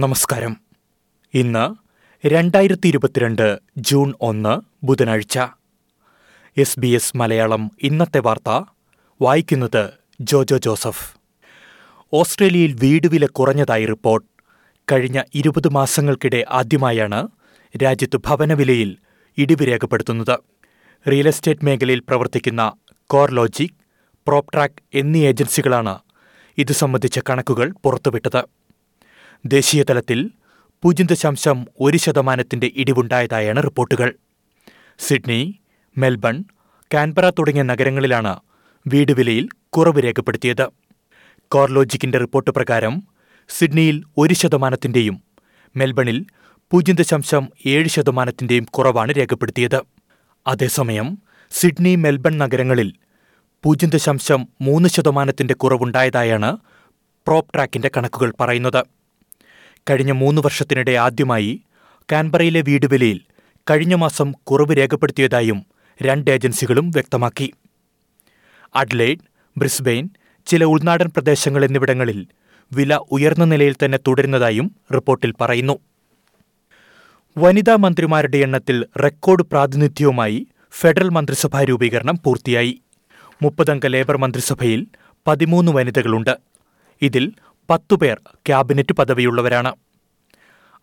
നമസ്കാരം. ഇന്ന് രണ്ടായിരത്തി ഇരുപത്തിരണ്ട് ജൂൺ ഒന്ന് ബുധനാഴ്ച. എസ് ബി എസ് മലയാളം ഇന്നത്തെ വാർത്ത വായിക്കുന്നത് ജോജോ ജോസഫ്. ഓസ്ട്രേലിയയിൽ വീട് വില കുറഞ്ഞതായി റിപ്പോർട്ട്. കഴിഞ്ഞ ഇരുപത് മാസങ്ങൾക്കിടെ ആദ്യമായാണ് രാജ്യത്ത് ഭവനവിലയിൽ ഇടിവ് രേഖപ്പെടുത്തുന്നത്. റിയൽ എസ്റ്റേറ്റ് മേഖലയിൽ പ്രവർത്തിക്കുന്ന കോർലോജിക് പ്രോപ്ട്രാക് എന്നീ ഏജൻസികളാണ് ഇത് സംബന്ധിച്ച കണക്കുകൾ പുറത്തുവിട്ടത്. ദേശീയ തലത്തിൽ പൂജ്യം ദശാംശം ഒരു ശതമാനത്തിന്റെ ഇടിവുണ്ടായതായാണ് റിപ്പോർട്ടുകൾ. സിഡ്നി മെൽബൺ കാൻബറ തുടങ്ങിയ നഗരങ്ങളിലാണ് വീട് വിലയിൽ കുറവ് രേഖപ്പെടുത്തിയത്. കോർലോജിക്കിന്റെ റിപ്പോർട്ട് പ്രകാരം സിഡ്നിയിൽ ഒരു ശതമാനത്തിന്റെയും മെൽബണിൽ പൂജ്യം ദശാംശം ഏഴ് ശതമാനത്തിന്റെയും കുറവാണ് രേഖപ്പെടുത്തിയത്. അതേസമയം സിഡ്നി മെൽബൺ നഗരങ്ങളിൽ പൂജ്യം ദശാംശം മൂന്ന് ശതമാനത്തിന്റെ കുറവുണ്ടായതായാണ് പ്രോപ് ട്രാക്കിന്റെ കണക്കുകൾ പറയുന്നത്. കഴിഞ്ഞ മൂന്ന് വർഷത്തിനിടെ ആദ്യമായി കാൻബറയിലെ വീട് വിലയിൽ കഴിഞ്ഞ മാസം കുറവ് രേഖപ്പെടുത്തിയതായും രണ്ട് ഏജൻസികളും വ്യക്തമാക്കി. അഡ്ലൈഡ് ബ്രിസ്ബെയിൻ ചില ഉൾനാടൻ പ്രദേശങ്ങൾ എന്നിവിടങ്ങളിൽ വില ഉയർന്ന നിലയിൽ തന്നെ തുടരുന്നതായും റിപ്പോർട്ടിൽ പറയുന്നു. വനിതാ മന്ത്രിമാരുടെ എണ്ണത്തിൽ റെക്കോർഡ് പ്രാതിനിധ്യവുമായി ഫെഡറൽ മന്ത്രിസഭാ രൂപീകരണം പൂർത്തിയായി. മുപ്പതംഗ ലേബർ മന്ത്രിസഭയിൽ പതിമൂന്ന് വനിതകളുണ്ട്. ഇതിൽ പത്തുപേർ ക്യാബിനറ്റ് പദവിയുള്ളവരാണ്.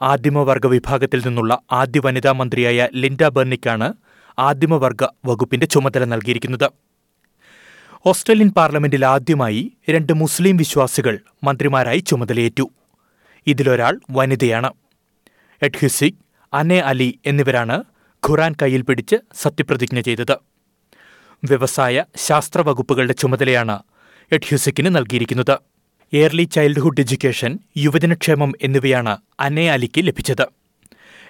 ആദിമവർഗ വിഭാഗത്തിൽ നിന്നുള്ള ആദ്യ വനിതാ മന്ത്രിയായ ലിൻഡ ബെർണിക്കാണ് ആദിമവർഗ വകുപ്പിന്റെ ചുമതല നൽകിയിരിക്കുന്നത്. ഓസ്ട്രേലിയൻ പാർലമെന്റിൽ ആദ്യമായി രണ്ട് മുസ്ലിം വിശ്വാസികൾ മന്ത്രിമാരായി ചുമതലയേറ്റു. ഇതിലൊരാൾ വനിതയാണ്. എഡ്ഹിസിക് അനെ അലി എന്നിവരാണ് ഖുറാൻ കയ്യിൽ പിടിച്ച് സത്യപ്രതിജ്ഞ ചെയ്തത്. വ്യവസായ ശാസ്ത്ര വകുപ്പുകളുടെ ചുമതലയാണ് എഡ്ഹ്യൂസിക്കിന് നൽകിയിരിക്കുന്നത്. എയർലി ചൈൽഡ്ഹുഡ് എഡ്യൂക്കേഷൻ യുവജനക്ഷേമം എന്നിവയാണ് അന്നെ അലിക്ക് ലഭിച്ചത്.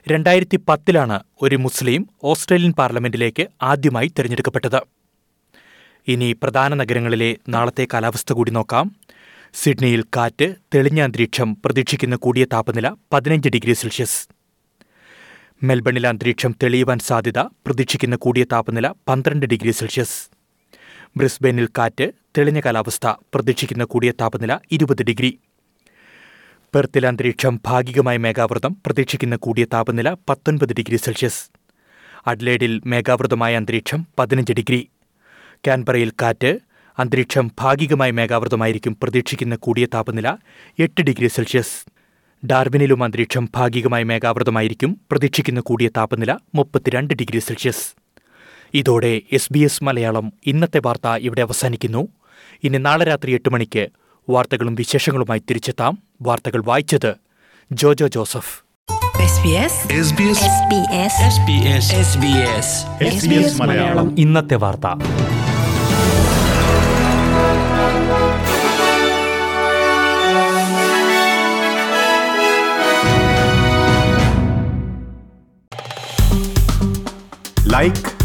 രണ്ടായിരത്തി പത്തിലാണ് ഒരു മുസ്ലിം ഓസ്ട്രേലിയൻ പാർലമെന്റിലേക്ക് ആദ്യമായി തിരഞ്ഞെടുക്കപ്പെട്ടത്. ഇനി പ്രധാന നഗരങ്ങളിലെ നാളത്തെ കാലാവസ്ഥ കൂടി നോക്കാം. സിഡ്നിയിൽ കാറ്റ് തെളിഞ്ഞ അന്തരീക്ഷം പ്രതീക്ഷിക്കുന്ന കൂടിയ താപനില പതിനഞ്ച് ഡിഗ്രി സെൽഷ്യസ്. മെൽബണിലെ അന്തരീക്ഷം തെളിയുവാൻ സാധ്യത പ്രതീക്ഷിക്കുന്ന കൂടിയ താപനില പന്ത്രണ്ട് ഡിഗ്രി സെൽഷ്യസ്. ബ്രിസ്ബെയിനിൽ കാറ്റ് തെളിഞ്ഞ കാലാവസ്ഥ പ്രതീക്ഷിക്കുന്ന കൂടിയ താപനില ഇരുപത് ഡിഗ്രി. പെർത്തിൽ അന്തരീക്ഷം ഭാഗികമായ മേഘാവൃതം പ്രതീക്ഷിക്കുന്ന കൂടിയ താപനില പത്തൊൻപത് ഡിഗ്രി സെൽഷ്യസ്. അഡ്ലേഡിൽ മേഘാവൃതമായ അന്തരീക്ഷം പതിനഞ്ച് ഡിഗ്രി. കാൻബറയിൽ കാറ്റ് അന്തരീക്ഷം ഭാഗികമായി മേഘാവൃതമായിരിക്കും പ്രതീക്ഷിക്കുന്ന കൂടിയ താപനില എട്ട് ഡിഗ്രി സെൽഷ്യസ്. ഡാർബിനിലും അന്തരീക്ഷം ഭാഗികമായി മേഘാവൃതമായിരിക്കും പ്രതീക്ഷിക്കുന്ന കൂടിയ താപനില മുപ്പത്തിരണ്ട് ഡിഗ്രി സെൽഷ്യസ്. ഇതോടെ എസ് ബി എസ് മലയാളം ഇന്നത്തെ വാർത്ത ഇവിടെ അവസാനിക്കുന്നു. ഇനി നാളെ രാത്രി എട്ട് മണിക്ക് വാർത്തകളും വിശേഷങ്ങളുമായി തിരിച്ചെത്താം. വാർത്തകൾ വായിച്ചത് Jojo Joseph. SBS SBS SBS SBS SBS SBS Malayalam. ഇന്നത്തെ വാർത്ത. Like